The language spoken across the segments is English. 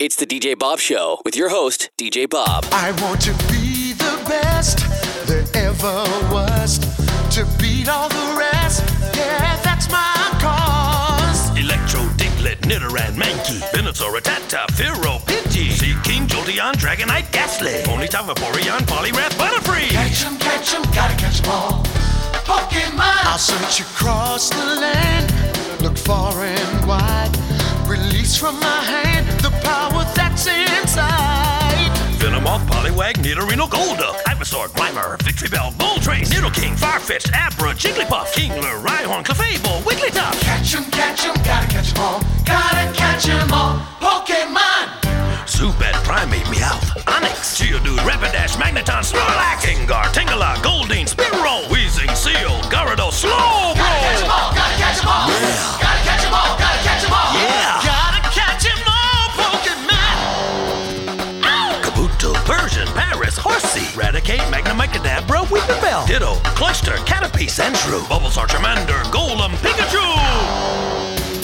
It's the DJ Bob Show with your host, DJ Bob. I want to be the best there ever was. To beat all the rest, yeah, that's my cause. Electro, Diglett, Nidoran, Mankey, Venusaur, Rattata, Fearow, Pidgey, Sea King, Jolteon, Dragonite, Ghastly, Ponyta, Vaporeon, Poliwrath, Butterfree. Catch 'em, catch 'em, gotta catch 'em all. Pokemon! I'll search across the land, look far and wide. From my hand the power that's inside. Venomoth, Poliwag, Nidorino, Golduck, Ivysaur, Grimer, Victreebel, Moltres, Nidoking, Farfetch'd, Abra, Jigglypuff, Kingler, Rhyhorn, Clefable, Wigglytuff. Catch 'em, catch 'em, gotta catch 'em all. Gotta catch 'em all. Pokemon! Zubat, Primate, Meowth, Onyx, Geodude, Rapidash, Magneton, Snorlax, Gengar, Tangela, Goldeen, Spearow, Weezing, Seal, Gyarados, Slowbro. Gotta catch 'em all, gotta catch 'em all. Yeah. Paris, Horsey, Raticate, Magnemite, Kadabra, Weepinbell, Ditto, Cluster, Caterpie, Sandshrew, Bulbasaur, Charmander, Golem, Pikachu!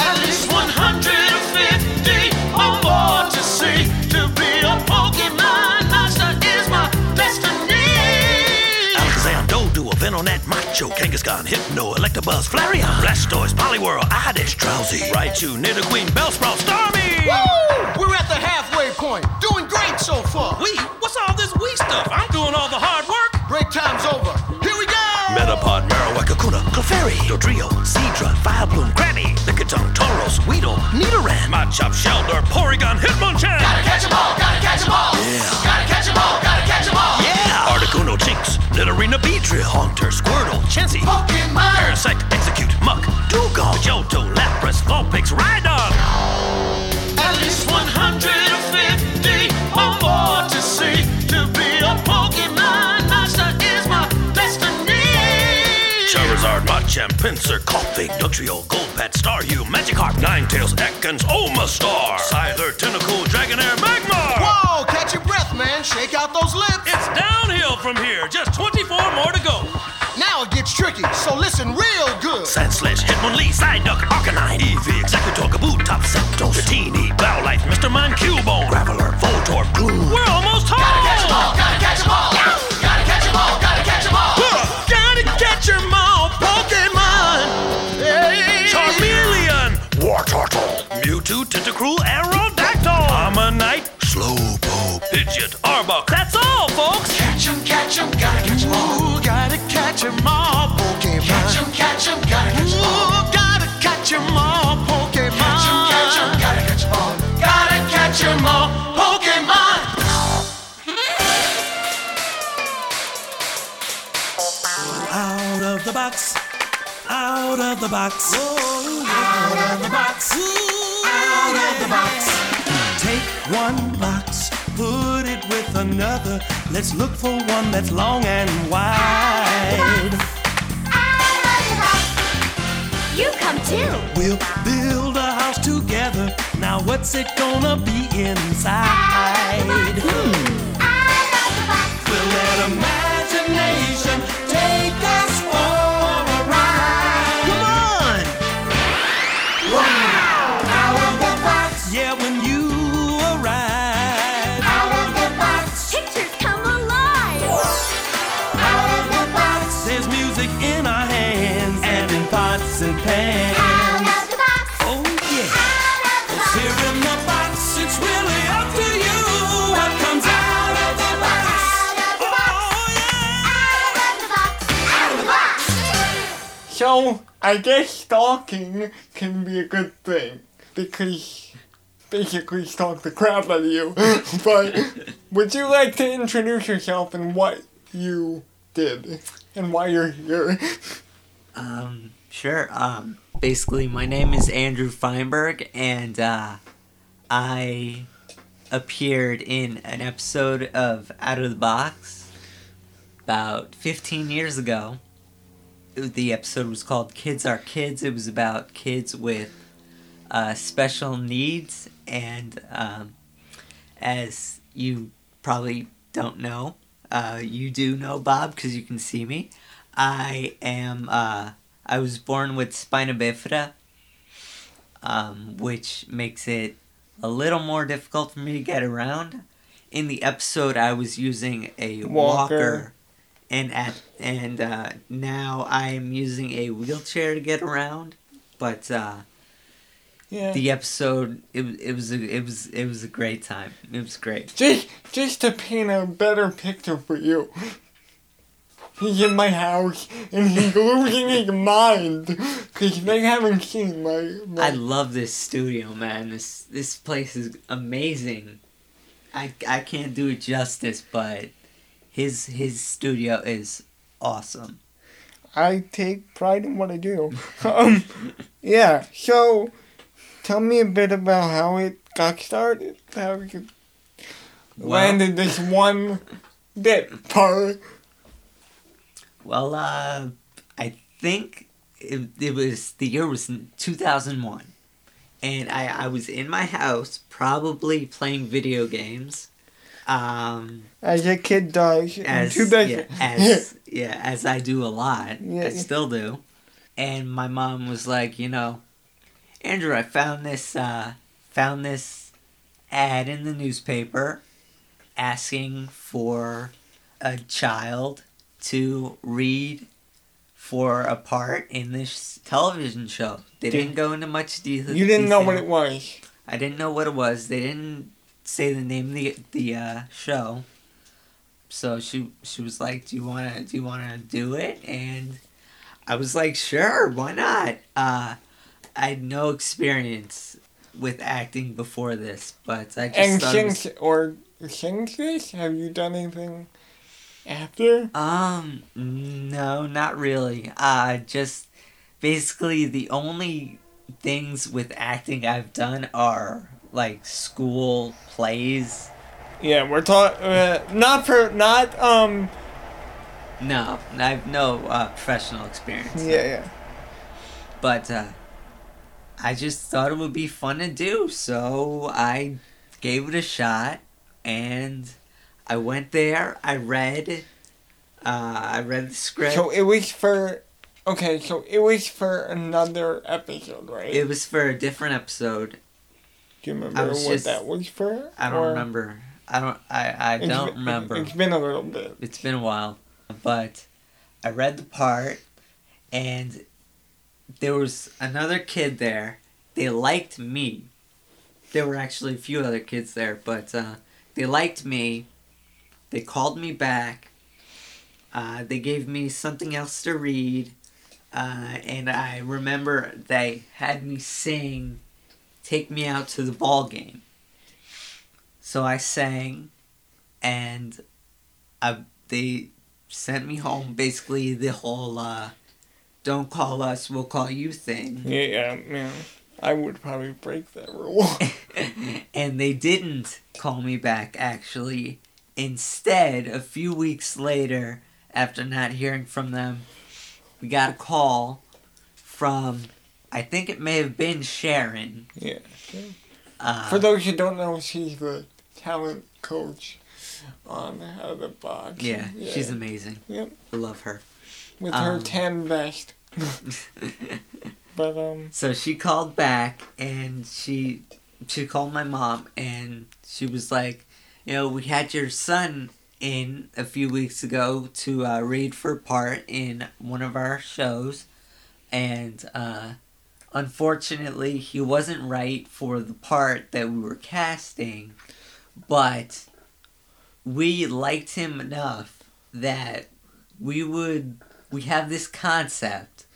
At least 150 or more to see. To be a Pokemon master is my destiny. Alakazam, Doduo, Venonat, Macho, Kangaskhan, Hypno, Electabuzz, Flareon, Blastoise, Poliwhirl, Oddish, Drowsy, Raichu, Nidoqueen, Bellsprout, Starmie! Woo! We're at the halfway point. Doing great so far. We? Stuff? I'm doing all the hard work! Break time's over. Here we go. Metapod, Marowak, Kakuna, Clefairy, Dodrio, Seadra, Vileplume, Granny, Lickitung, Tauros, Weedle, Nidoran, Machop, Shelter, Porygon, Hitmonchan! Gotta catch 'em all. Gotta catch 'em all. Yeah. Gotta catch 'em all. Gotta catch 'em all. Yeah! Articuno, Jinx, Nidorina, Beedrill, Haunter, Squirtle, Chansey, Pokemon. Parasect, Execute, Muck, Dugong, Johto, Lapras, Vulpix, Rhydon! At least 150 Machamp, Pinsir, Koffing, Dugtrio, Golbat, Staryu, Magikarp, Ninetales, Ekans, Omastar, Scyther, Tentacool, Dragonair, Magmar! Whoa, catch your breath, man. Shake out those lips. It's downhill from here, just 24 more to go. Now it gets tricky, so listen real good. Sandslash, Hitmonlee, Psyduck, Arcanine, Eevee, Executor, Kabutops, Zapdos, Dratini, Bowlife, Mr. Mime, Cubone, Graveler, Voltorb, Gloom. We're almost home! Gotta catch 'em all, gotta catch 'em all. Catch 'em, catch 'em, gotta catch 'em all. Ooh, gotta catch 'em all, Pokemon. Catch 'em, catch 'em, gotta catch 'em all. Ooh, gotta catch 'em all, Pokemon. Catch 'em, catch 'em, gotta catch 'em all. Gotta catch 'em all. Pokemon. Out of the box, out of the box, out of the box, out of the box. Take one box, put it with another. Let's look for one that's long and wide. You come too. We'll build a house together. Now, what's it gonna be inside? We'll So, I guess stalking can be a good thing because basically stalk the crap out of you. but would you like to introduce yourself and what you did and why you're here? Um, sure. Um, basically, my name is Andrew Feinberg, and uh, I appeared in an episode of Out of the Box about 15 years ago. The episode was called Kids Are Kids. It was about kids with uh, special needs, and um, as you probably don't know, uh, you do know Bob because you can see me. I am. Uh, I was born with spina bifida, um, which makes it a little more difficult for me to get around. In the episode, I was using a Walker. walker, and at and uh, now I'm using a wheelchair to get around. But uh, Yeah. the episode, it, was- it was a, it was it was a great time. It was great. Just, just to paint a better picture for you. He's in my house and he's losing his mind because they haven't seen my. my I love this studio, man. This this place is amazing. I I can't do it justice, but his his studio is awesome. I take pride in what I do. um, yeah. So, tell me a bit about how it got started. How you Well- landed this one bit part. Well, uh, I think it, it was the year was two thousand one, and I I was in my house probably playing video games. Um, As a kid does. in as two yeah, as yeah, as I do a lot. Yeah, I still do. And my mom was like, you know, Andrew, I found this uh found this ad in the newspaper asking for a child to read for a part in this television show. They Did- didn't go into much detail. You didn't know what it was. I didn't know what it was. They didn't say the name of the the uh, show. So she she was like, "Do you wanna do you wanna do it?" And I was like, "Sure, why not?" Uh, I had no experience with acting before this, but I just And thought it was- or since this, have you done anything after? Um, no, not really. Uh, just basically the only things with acting I've done are like school plays. Yeah, we're talking, uh, not for, not, um, No, I have no uh, professional experience. yeah, yeah. But uh, I just thought it would be fun to do, so I gave it a shot, and I went there. I read. Uh, I read the script. So it was for, okay, so it was for another episode, right? it was for a different episode. Do you remember what just- that was for? I don't Or- remember. I don't. I, I It's don't been- remember. It's been a little bit. It's been a while, but I read the part, and there was another kid there. They liked me. There were actually a few other kids there, but uh, they liked me. They called me back. Uh, they gave me something else to read, uh, and I remember they had me sing "Take Me Out to the Ball Game." So I sang, and I they sent me home. Basically, the whole uh, "Don't call us, we'll call you" thing. Yeah, yeah, yeah. I would probably break that rule. and they didn't call me back. Actually, instead, a few weeks later, after not hearing from them, we got a call from. I think it may have been Sharon. yeah. Uh, For those who don't know, she's the talent coach on Out of the Box. yeah, she's amazing. Yep. I love her. With her um, tan vest. But, um, So she called back and she she called my mom and she was like, you know, we had your son in a few weeks ago to uh, read for part in one of our shows, and uh, unfortunately he wasn't right for the part that we were casting, but we liked him enough that we would we have this concept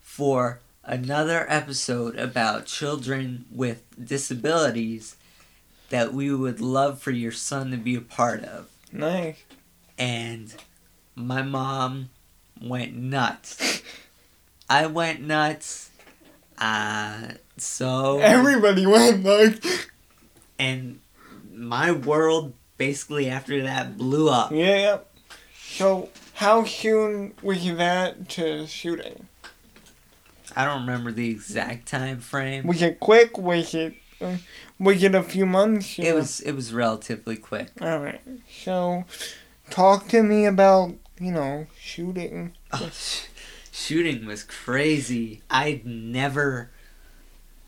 for another episode about children with disabilities that we would love for your son to be a part of. nice. And my mom went nuts. I went nuts. Uh, so Everybody went like, and my world basically after that blew up. yeah, yeah. So, how soon was that to shooting? I don't remember the exact time frame. Was it quick? Was it, uh, was it a few months? It was it was relatively quick. Alright. So, talk to me about, you know, shooting. Oh, shooting was crazy. I'd never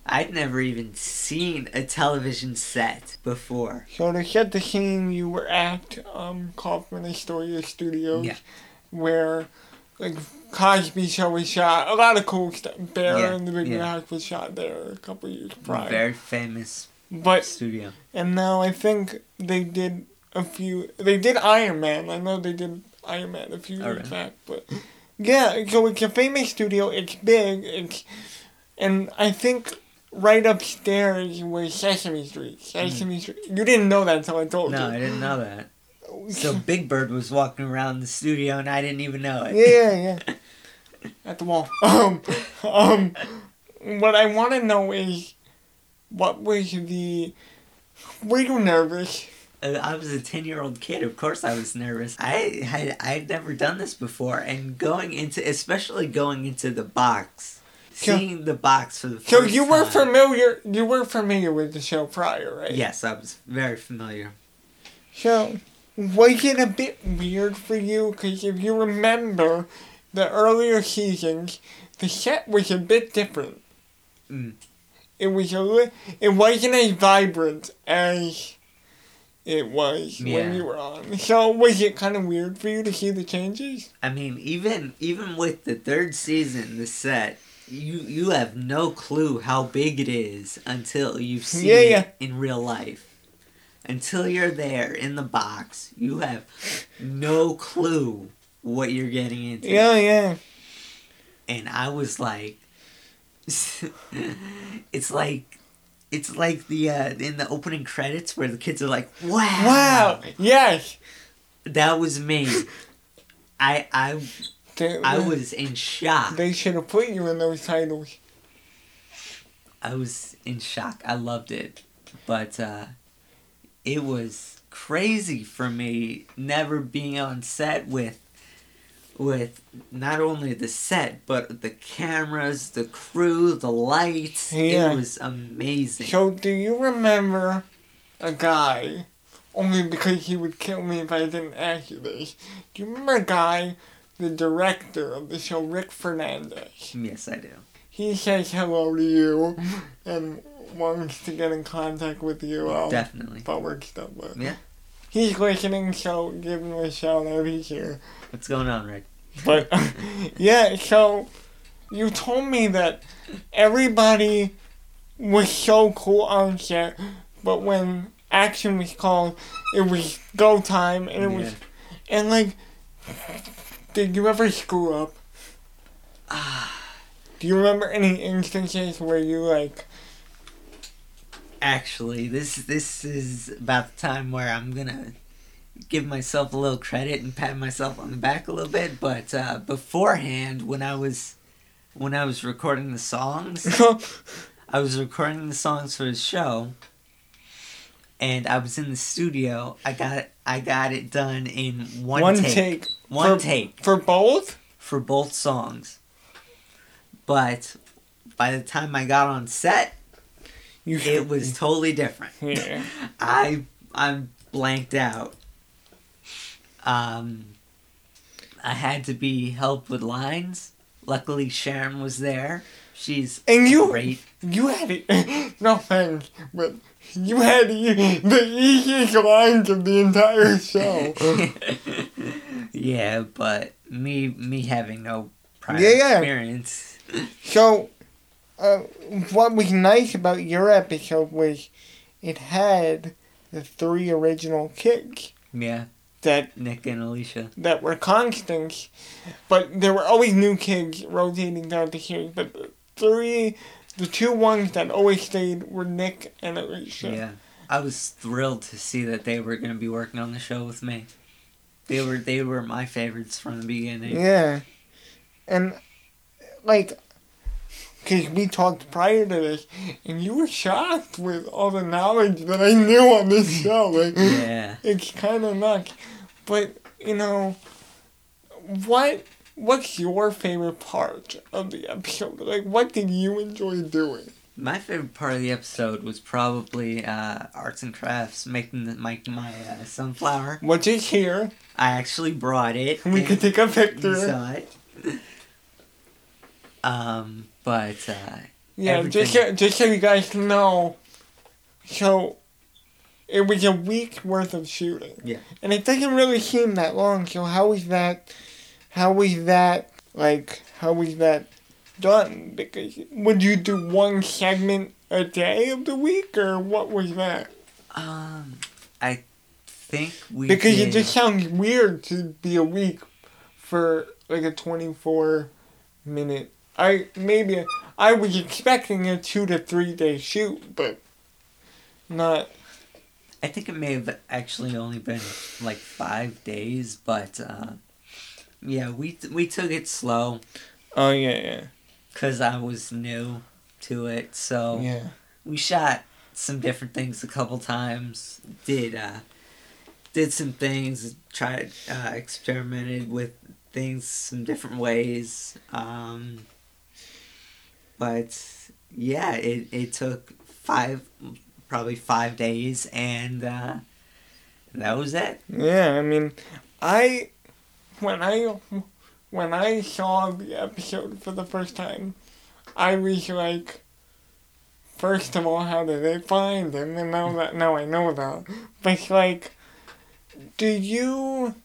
I'd never even seen a television set before. So to set the scene, you were at um, Kaufman Astoria Studios, Yeah. where like Cosby Show was shot. A lot of cool stuff. Bear Yeah, and the Big yeah. House was shot there a couple years prior. Very famous but studio. and now I think they did a few. They did Iron Man. I know they did Iron Man a few Oh, years really? back, but yeah. So it's a famous studio. It's big. It's and I think. Right upstairs was Sesame Street. Sesame Street. You didn't know that until I told Mm. No, you. I didn't know that. So Big Bird was walking around the studio and I didn't even know it. Yeah, yeah, yeah. At the wall. Um, um, what I want to know is, what was the? Were you nervous? I was a 10 year old kid. Of course, I was nervous. I had I'd never done this before, and going into, especially going into the box, So- seeing the box for the first So you were time. familiar. You were familiar with the show prior, right? Yes, I was very familiar. So, was it a bit weird for you? Because if you remember, the earlier seasons, the set was a bit different. Mm. It was a li- It wasn't as vibrant as it was Yeah. when you were on. So was it kind of weird for you to see the changes? I mean, even even with the third season, the set, you you have no clue how big it is until you've seen Yeah, yeah. it in real life. Until you're there in the box, you have no clue what you're getting into. Yeah, yeah. and I was like, it's like, it's like the uh, in the opening credits where the kids are like, "Wow, Wow. Yes. that was me." I I They, I was in shock. They should have put you in those titles. I was in shock. I loved it, but uh, it was crazy for me never being on set with with not only the set but the cameras, the crew, the lights. Yeah. It was amazing. So, do you remember a guy? Only because he would kill me if I didn't ask you this. Do you remember a guy, the director of the show, Rick Fernandez? yes, I do. He says hello to you and wants to get in contact with you. Um, Definitely. About work stuff, but Yeah. he's listening, so give him a shout out. He's here. What's going on, Rick? But yeah, so you told me that everybody was so cool on set, but when action was called, it was go time, and it was, and like, did you ever screw up? Do you remember any instances where you like? Actually, this this is about the time where I'm gonna give myself a little credit and pat myself on the back a little bit. But uh, beforehand, when I was when I was recording the songs, I was recording the songs for the show, and I was in the studio. I got I got it done in one, One take, take. one For- take for both? for both songs. But by the time I got on set, You it was totally different. yeah. I I'm blanked out. Um, I had to be helped with lines. Luckily, Sharon was there. She's And you- great. You had it. No thanks, but you had the, easiest lines of the entire show. yeah, but me me having no prior Yeah, yeah. experience. So, uh, what was nice about your episode was it had the three original kids Yeah, that Nick and Alicia. that were constants, but there were always new kids rotating throughout the series. But the three, the two ones that always stayed were Nick and Alicia. Yeah, I was thrilled to see that they were going to be working on the show with me. They were they were my favorites from the beginning. Yeah. And, like, because we talked prior to this, and you were shocked with all the knowledge that I knew on this show. Like, Yeah. it's kind of nuts. But, you know, what what's your favorite part of the episode? Like, what did you enjoy doing? My favorite part of the episode was probably uh, arts and crafts, making the, my my uh, sunflower. What's is here? I actually brought it. We could take a You picture. saw it. Um, but uh, Yeah, just so, just so you guys know, so it was a week's worth of shooting. Yeah. And it doesn't really seem that long. So how is that? How was that? Like how was that done? Because would you do one segment a day of the week, or what was that? Um, I think we Because did, it just sounds weird to be a week for like a twenty-four minute. I maybe I was expecting a two to three day shoot, but not. I think it may have actually only been like five days, but uh, yeah, we we took it slow Oh yeah, yeah, because I was new to it. So yeah. we shot some different things a couple times. Did uh, did some things. Tried uh, experimented with things some different ways. Um, but yeah, it it took five probably five days, and uh, that was it. Yeah, I mean, I when I when I saw the episode for the first time, I was like, first of all, how did they find him? And now that now I know that, but it's like, do you?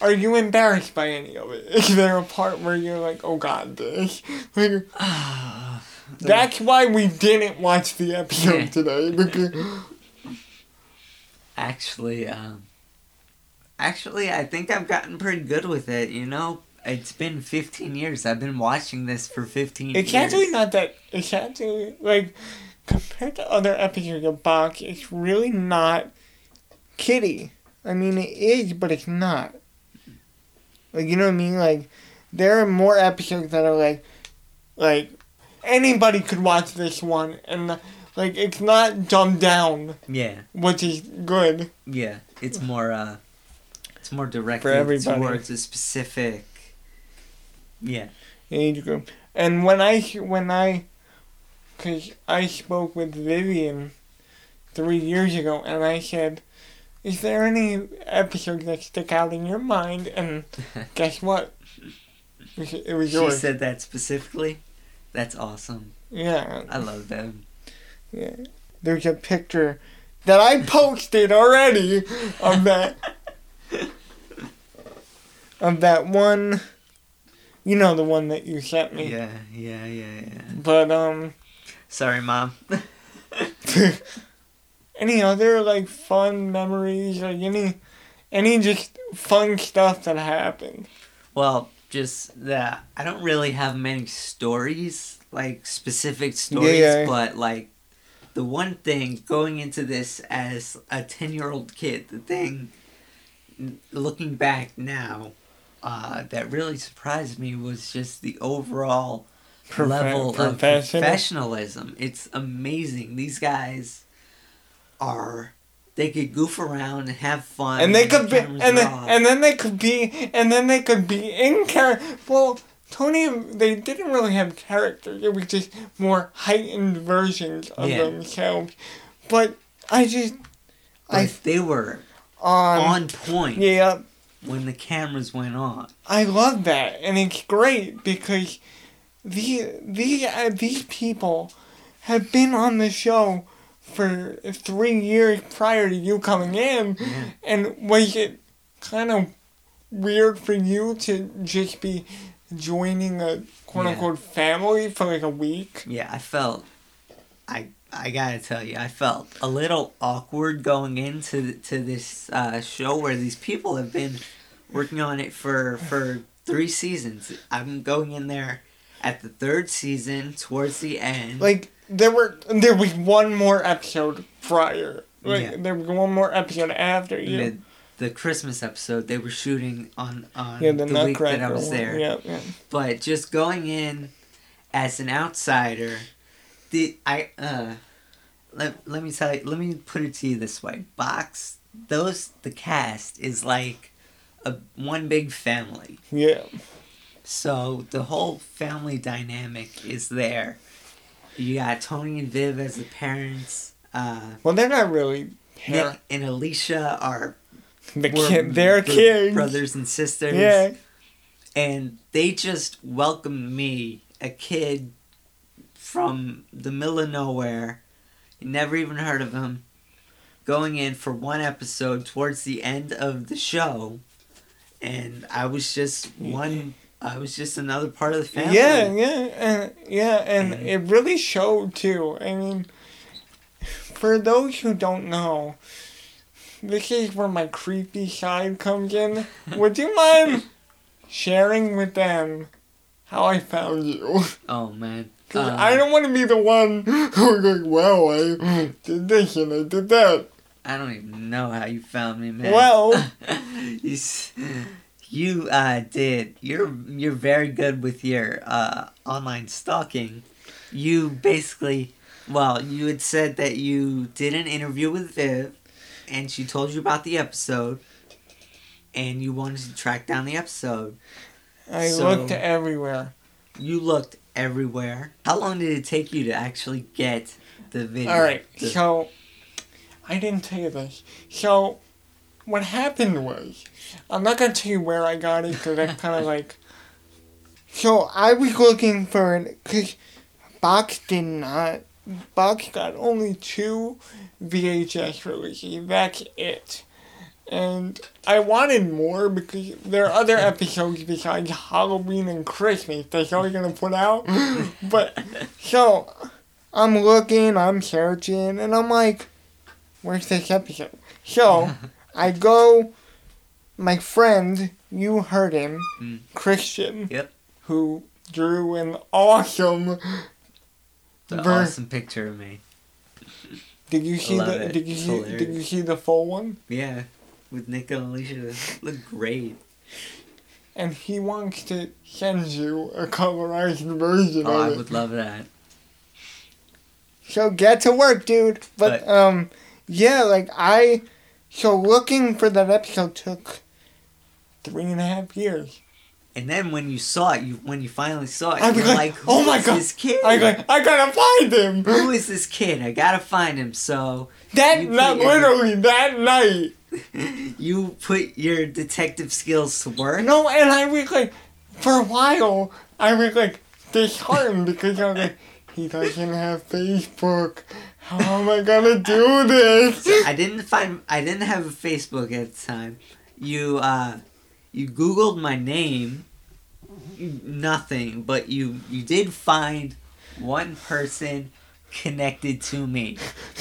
Are you embarrassed by any of it? Is there a part where you're like, oh god, this? Like, that's why we didn't watch the episode today because Actually, um, actually, I think I've gotten pretty good with it. You know, it's been 15 years. I've been watching this for 15 It's years. actually not that. It's actually like compared to other episodes of Bach, it's really not kitty. I mean, it is, but it's not. Like you know what I mean? Like there are more episodes that are like, like anybody could watch this one, and like it's not dumbed down, Yeah, which is good. yeah. It's more, uh, it's more directed towards a specific. Yeah, age group. And when I when I, cause I spoke with Vivian three years ago, and I said, "Is there any episodes that stick out in your mind?" And guess what? It was- was she yours. said that specifically. That's awesome. yeah, I love them. yeah. There's a picture that I posted already of that of that one. You know the one that you sent me. Yeah, yeah, yeah, yeah. But um. Sorry, mom. any other like fun memories like any any just fun stuff that happened Well, just that I don't really have many stories, like specific stories, Yeah. but like the one thing going into this as a 10 year old kid, the thing looking back now uh, that really surprised me was just the overall Profe- level of professionalism. It's amazing. These guys are. They could goof around and have fun. and they when the could be and then off. and then they could be and then they could be in character well tony they didn't really have characters it was just more heightened versions of Yeah. themselves but i just i But they were on on point yeah when the cameras went on. I love that, and it's great because these these uh, these people have been on the show for three years prior to you coming in, and was it kind of weird for you to just be joining a quote Yeah. unquote family for like a week? Yeah, I felt. I I gotta tell you, I felt a little awkward going into to this uh, show where these people have been working on it for for three seasons. I'm going in there at the third season towards the end. Like there were there was one more episode prior. Like Yeah. there was one more episode after you. the, the Christmas episode they were shooting on on yeah, the, the, week that I was one. there. Yeah, yeah. but just going in as an outsider the i uh let, let me tell you let me put it to you this way box those the cast is like a one big family Yeah. so the whole family dynamic is there you got tony and viv as the parents uh Well, they're not really nick and alicia are the kid. They're kids. brothers and sisters Yeah. and they just welcomed me, a kid from the middle of nowhere. Never even heard of him. Going in for one episode towards the end of the show, and I was just one. I was just another part of the family. Yeah, yeah, and yeah, and And- it really showed too. I mean, for those who don't know, this is where my creepy side comes in. Would you mind sharing with them how I found you? Oh man. Um, I don't want to be the one who's like, well, I did this and I did that. I don't even know how you found me, man. Well, you, you uh, did. You're you're very good with your uh, online stalking. You basically, well, you had said that you did an interview with Viv, and she told you about the episode, and you wanted to track down the episode. I So- looked everywhere. You looked everywhere. How long did it take you to actually get the video? All right, The- so I didn't tell you this. So what happened was, I'm not gonna tell you where I got it because that's kind of like. So I was looking for it because Box did not. Box got only two VHS releases. That's it. And I wanted more because there are other episodes besides Halloween and Christmas that's all gonna put out. but so I'm looking, I'm searching, and I'm like, where's this episode? So I go, my friend, you heard him, Mm. Christian, Yep. who drew an awesome. The ver- awesome picture of me. Did you see the? it. Did you It's see? Did you see the full one? Yeah, with Nick and Alicia, look great. And he wants to send you a colorized version Oh, I it. would love that. So get to work, dude. But But- um, yeah, like I, so looking for that episode took three and a half years. And then when you saw it, you when you finally saw it, I you're was like, like, oh "Who oh my is God, this kid? I got, I gotta find him. Who is this kid? I gotta find him." So That You night, your- literally that night. you put your detective skills to work. No, and I was like, for a while, I was like disheartened because I was like, he doesn't have Facebook. How am I gonna do this? I didn't find. I didn't have a Facebook at the time. You uh, you Googled my name. Nothing, but you you did find one person connected to me.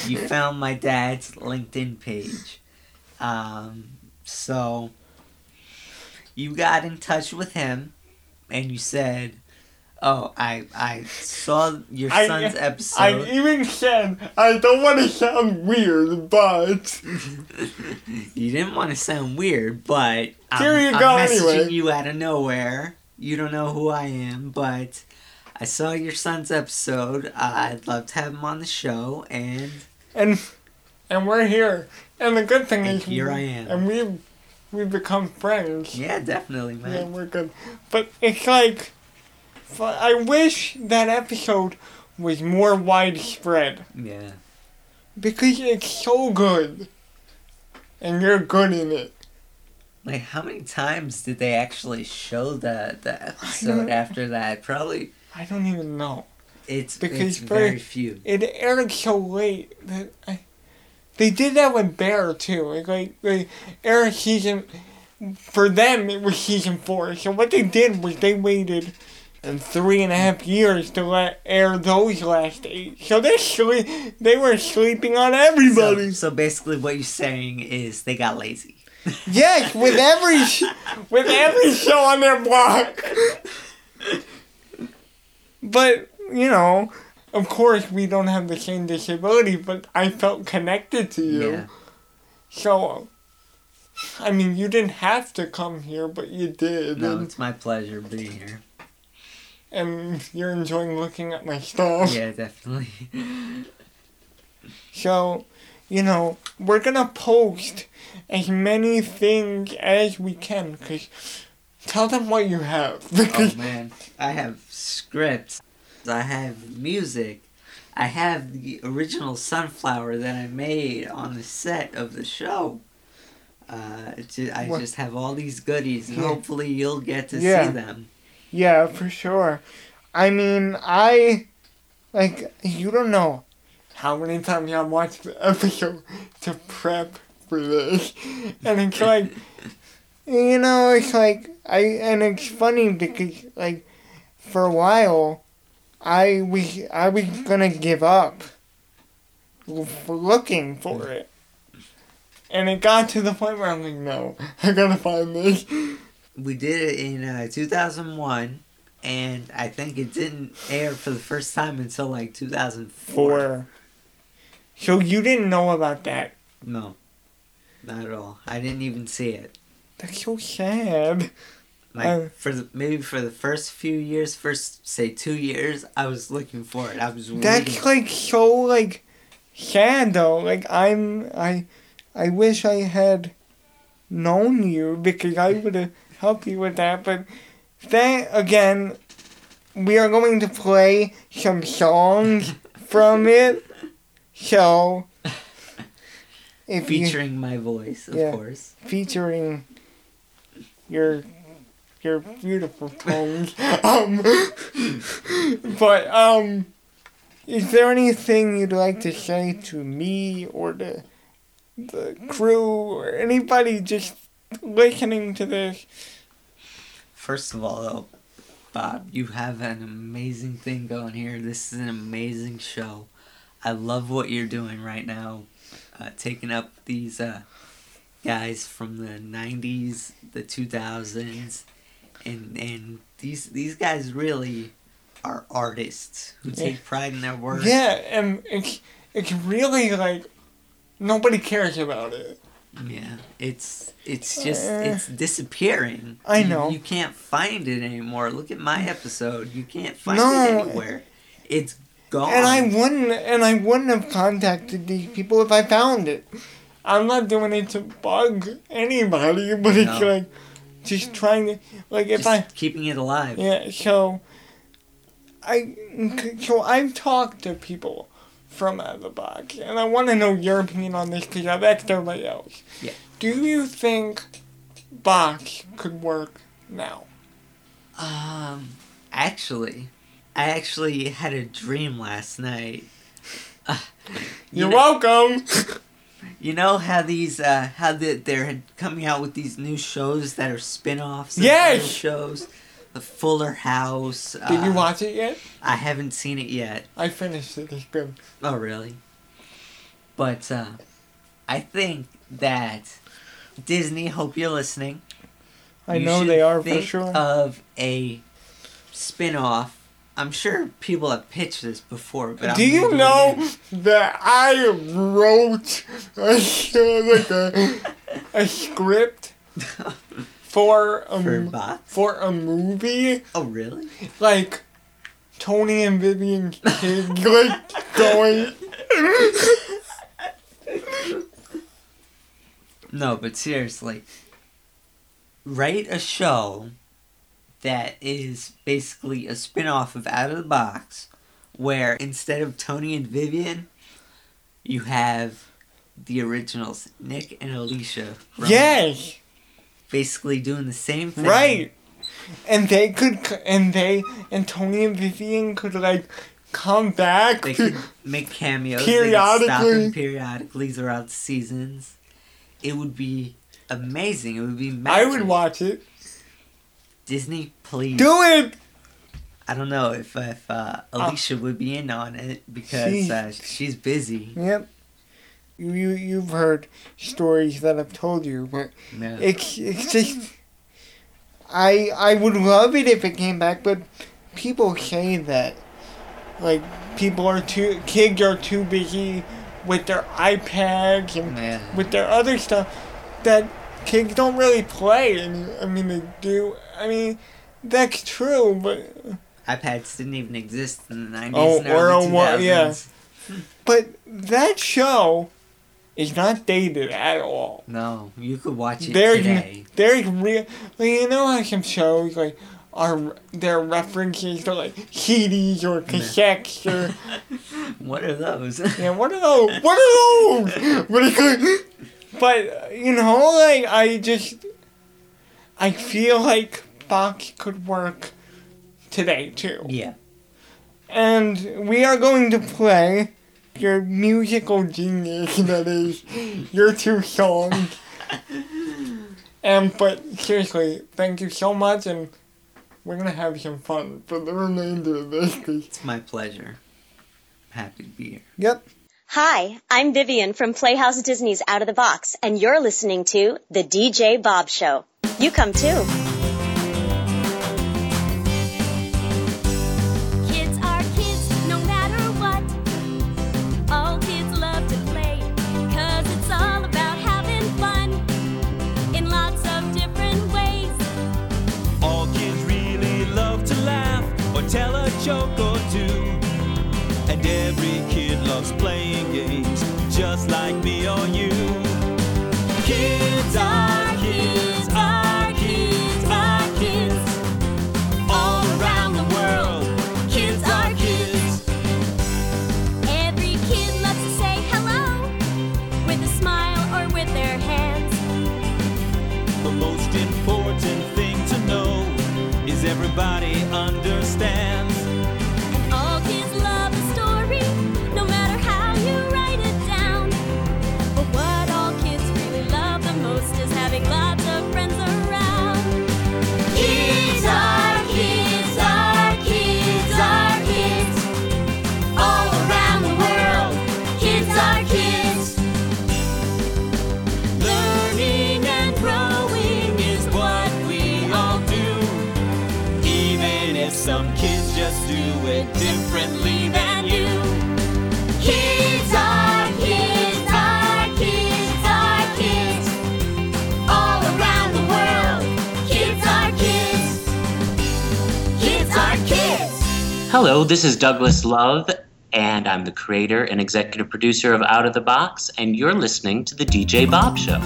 You found my dad's LinkedIn page. Um, so you got in touch with him, and you said, "Oh, I I saw your I- son's episode." I even said I don't want to sound weird, but You didn't want to sound weird, but I'm, Here you I'm go messaging anyway. you out of nowhere. You don't know who I am, but I saw your son's episode. I'd love to have him on the show, and and and we're here. And the good thing is, here I am. and we've we've become friends. yeah, definitely, man. Yeah, we're good. But it's like, I wish that episode was more widespread Yeah. because it's so good, and you're good in it. Like, how many times did they actually show the the episode after that? Probably I don't even know. it's Because it's very- very few. It aired so late that I. They did that with Bear too. Like, like they aired season. For them, it was season four. So what they did was they waited and three and a half years to let air those last eight. So they sleep. They were sleeping on everybody. So, so basically, what you're saying is they got lazy. Yes, with every sh- with every show on their block. But you know, of course, we don't have the same disability. But I felt connected to you. Yeah. So, I mean, you didn't have to come here, but you did, No, it's my pleasure being here. And you're enjoying looking at my stuff. Yeah, definitely. So, you know, we're gonna post as many things as we can. Cause tell them what you have. Oh man, I have scripts. I have music. I have the original sunflower that I made on the set of the show. Uh, I What- just have all these goodies, and Yeah. hopefully you'll get to Yeah. see them. Yeah, for sure. I mean, I like you don't know how many times I watched the episode to prep for this, and it's like, you know, it's like I and it's funny because like for a while, I was I was gonna give up looking for it. And it got to the point where I'm like, no, I gotta find this. We did it in uh, 2001, and I think it didn't air for the first time until like 2004. For. So you didn't know about that. No, not at all. I didn't even see it. That's so sad. Like Uh, for the maybe for the first few years, first say two years, I was looking for it. I was That's reading. like so like sad though. Like I'm I I wish I had known you because I would have helped you with that. But that again, we are going to play some songs from it. So if you featuring my voice, of Yeah. course. featuring your your beautiful tones. um, but um, is there anything you'd like to say to me or the the crew or anybody just listening to this? First of all, though, Bob, you have an amazing thing going here. This is an amazing show. I love what you're doing right now, uh, taking up these uh, guys from the '90s, the 2000s, and and these these guys really are artists who take pride in their work. Yeah, and it's it's really like nobody cares about it. Yeah, it's it's just Eh. it's disappearing. I know. You, can't find it anymore. Look at my episode. You can't find No. it anywhere. It's gone. And I wouldn't, and I wouldn't have contacted these people if I found it. I'm not doing it to bug anybody, but it's like just trying to, like if just I, keeping it alive. yeah. So I, so I've talked to people from out of the box, and I want to know your opinion on this because I've asked everybody else. Yeah. Do you think box could work now? Um, actually, I actually had a dream last night. Uh, you You're know, welcome. You know how these uh how the, they're coming out with these new shows that are spin-offs of Yes! shows. The Fuller House. Did you uh, watch it yet? I haven't seen it yet. I finished it. Good. Oh, really? But uh, I think that Disney. Hope you're listening. I you know they are for sure. Of a spin-off. I'm sure people have pitched this before, but I'm Do you gonna it know that I wrote a, like a, a script for a, For bots? for a movie Oh, really? like Tony and Vivian King like going No, but seriously, write a show that is basically a spin-off of Out of the Box where instead of Tony and Vivian, you have the originals, Nick and Alicia. yes Basically doing the same thing. right and they could and they and Tony and Vivian could like come back They could make cameos. They could stop Periodically. periodically throughout the seasons. It would be amazing. It would be I would watch it Disney, please. do it I don't know if if uh, Alicia would be in on it because She- uh, she's busy. Yep. You, you you've heard stories that I've told you, but No. it's it's just I I would love it if it came back, but people say that like people are too kids are too busy with their iPads and Yeah. with their other stuff that kids don't really play and I mean they do I mean that's true but iPads didn't even exist in the nineties Oh, or a wa- yeah. but that show it's not dated at all. No, you could watch it there's, today. There's real, like, you know how some shows like are their references to like CDs or cassettes or. what are those? yeah, what are those? What are those? But, but you know, like I just, I feel like Fox could work today too. Yeah. And we are going to play your musical genius that is your two songs. and but seriously, thank you so much, and we're gonna have some fun for the remainder of this. It's my pleasure. I'm happy to be here. Yep. Hi, I'm Vivian from Playhouse Disney's Out of the Box, and you're listening to The DJ Bob Show. You come too. this is Douglas Love, and I'm the creator and executive producer of Out of the Box, and you're listening to The DJ Bob Show.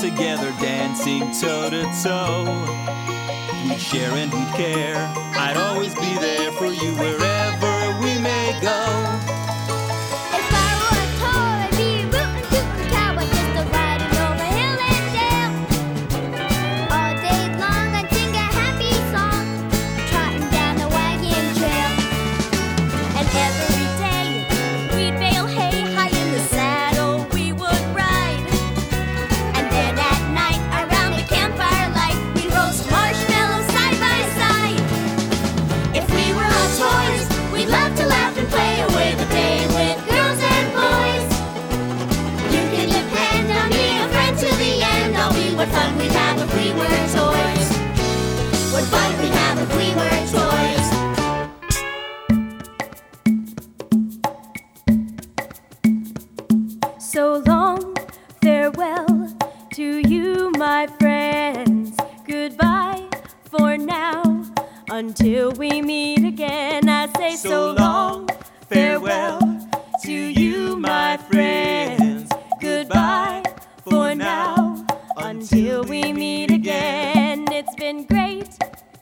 Together, dancing toe to toe. We'd share and we'd care. I'd always be there for you were toys. What fun we'd have if we were toys. So long, farewell to you, my friends. Goodbye for now. Until we meet again, I say so, long, farewell to you, my friends. Goodbye for now. Until we meet been great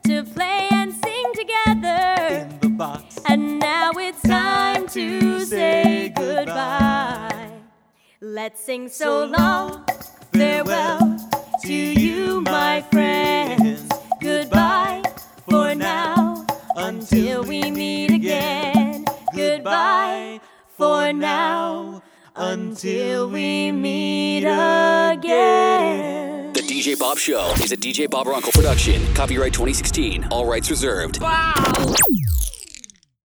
to play and sing together. In the box. And now it's time to say goodbye. Let's sing so long, farewell to you, my friends. Goodbye for now, until we meet again. Goodbye for now, until we meet again. DJ Bob Show is a DJ Bob Runkel production. Copyright 2016. All rights reserved. Wow!